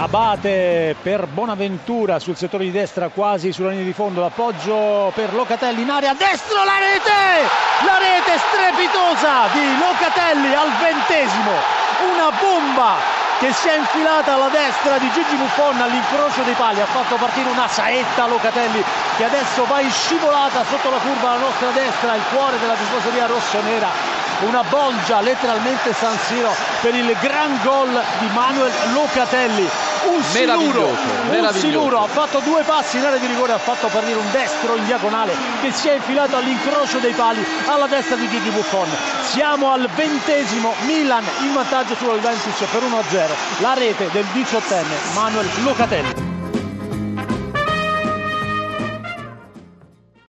Abate per Bonaventura sul settore di destra quasi sulla linea di fondo l'appoggio per Locatelli in area destro la rete! La rete strepitosa di Locatelli al ventesimo. Una bomba che si è infilata alla destra di Gigi Buffon all'incrocio dei pali. Ha fatto partire una saetta Locatelli che adesso va in scivolata sotto la curva alla nostra destra il cuore della tifoseria rossonera. Una bolgia letteralmente San Siro per il gran gol di Manuel Locatelli un siluro, un siluro ha fatto due passi in area di rigore ha fatto partire un destro in diagonale che si è infilato all'incrocio dei pali alla destra di Gigi Buffon. Siamo al ventesimo Milan in vantaggio sulla Juventus per 1-0 la rete del diciottenne Manuel Locatelli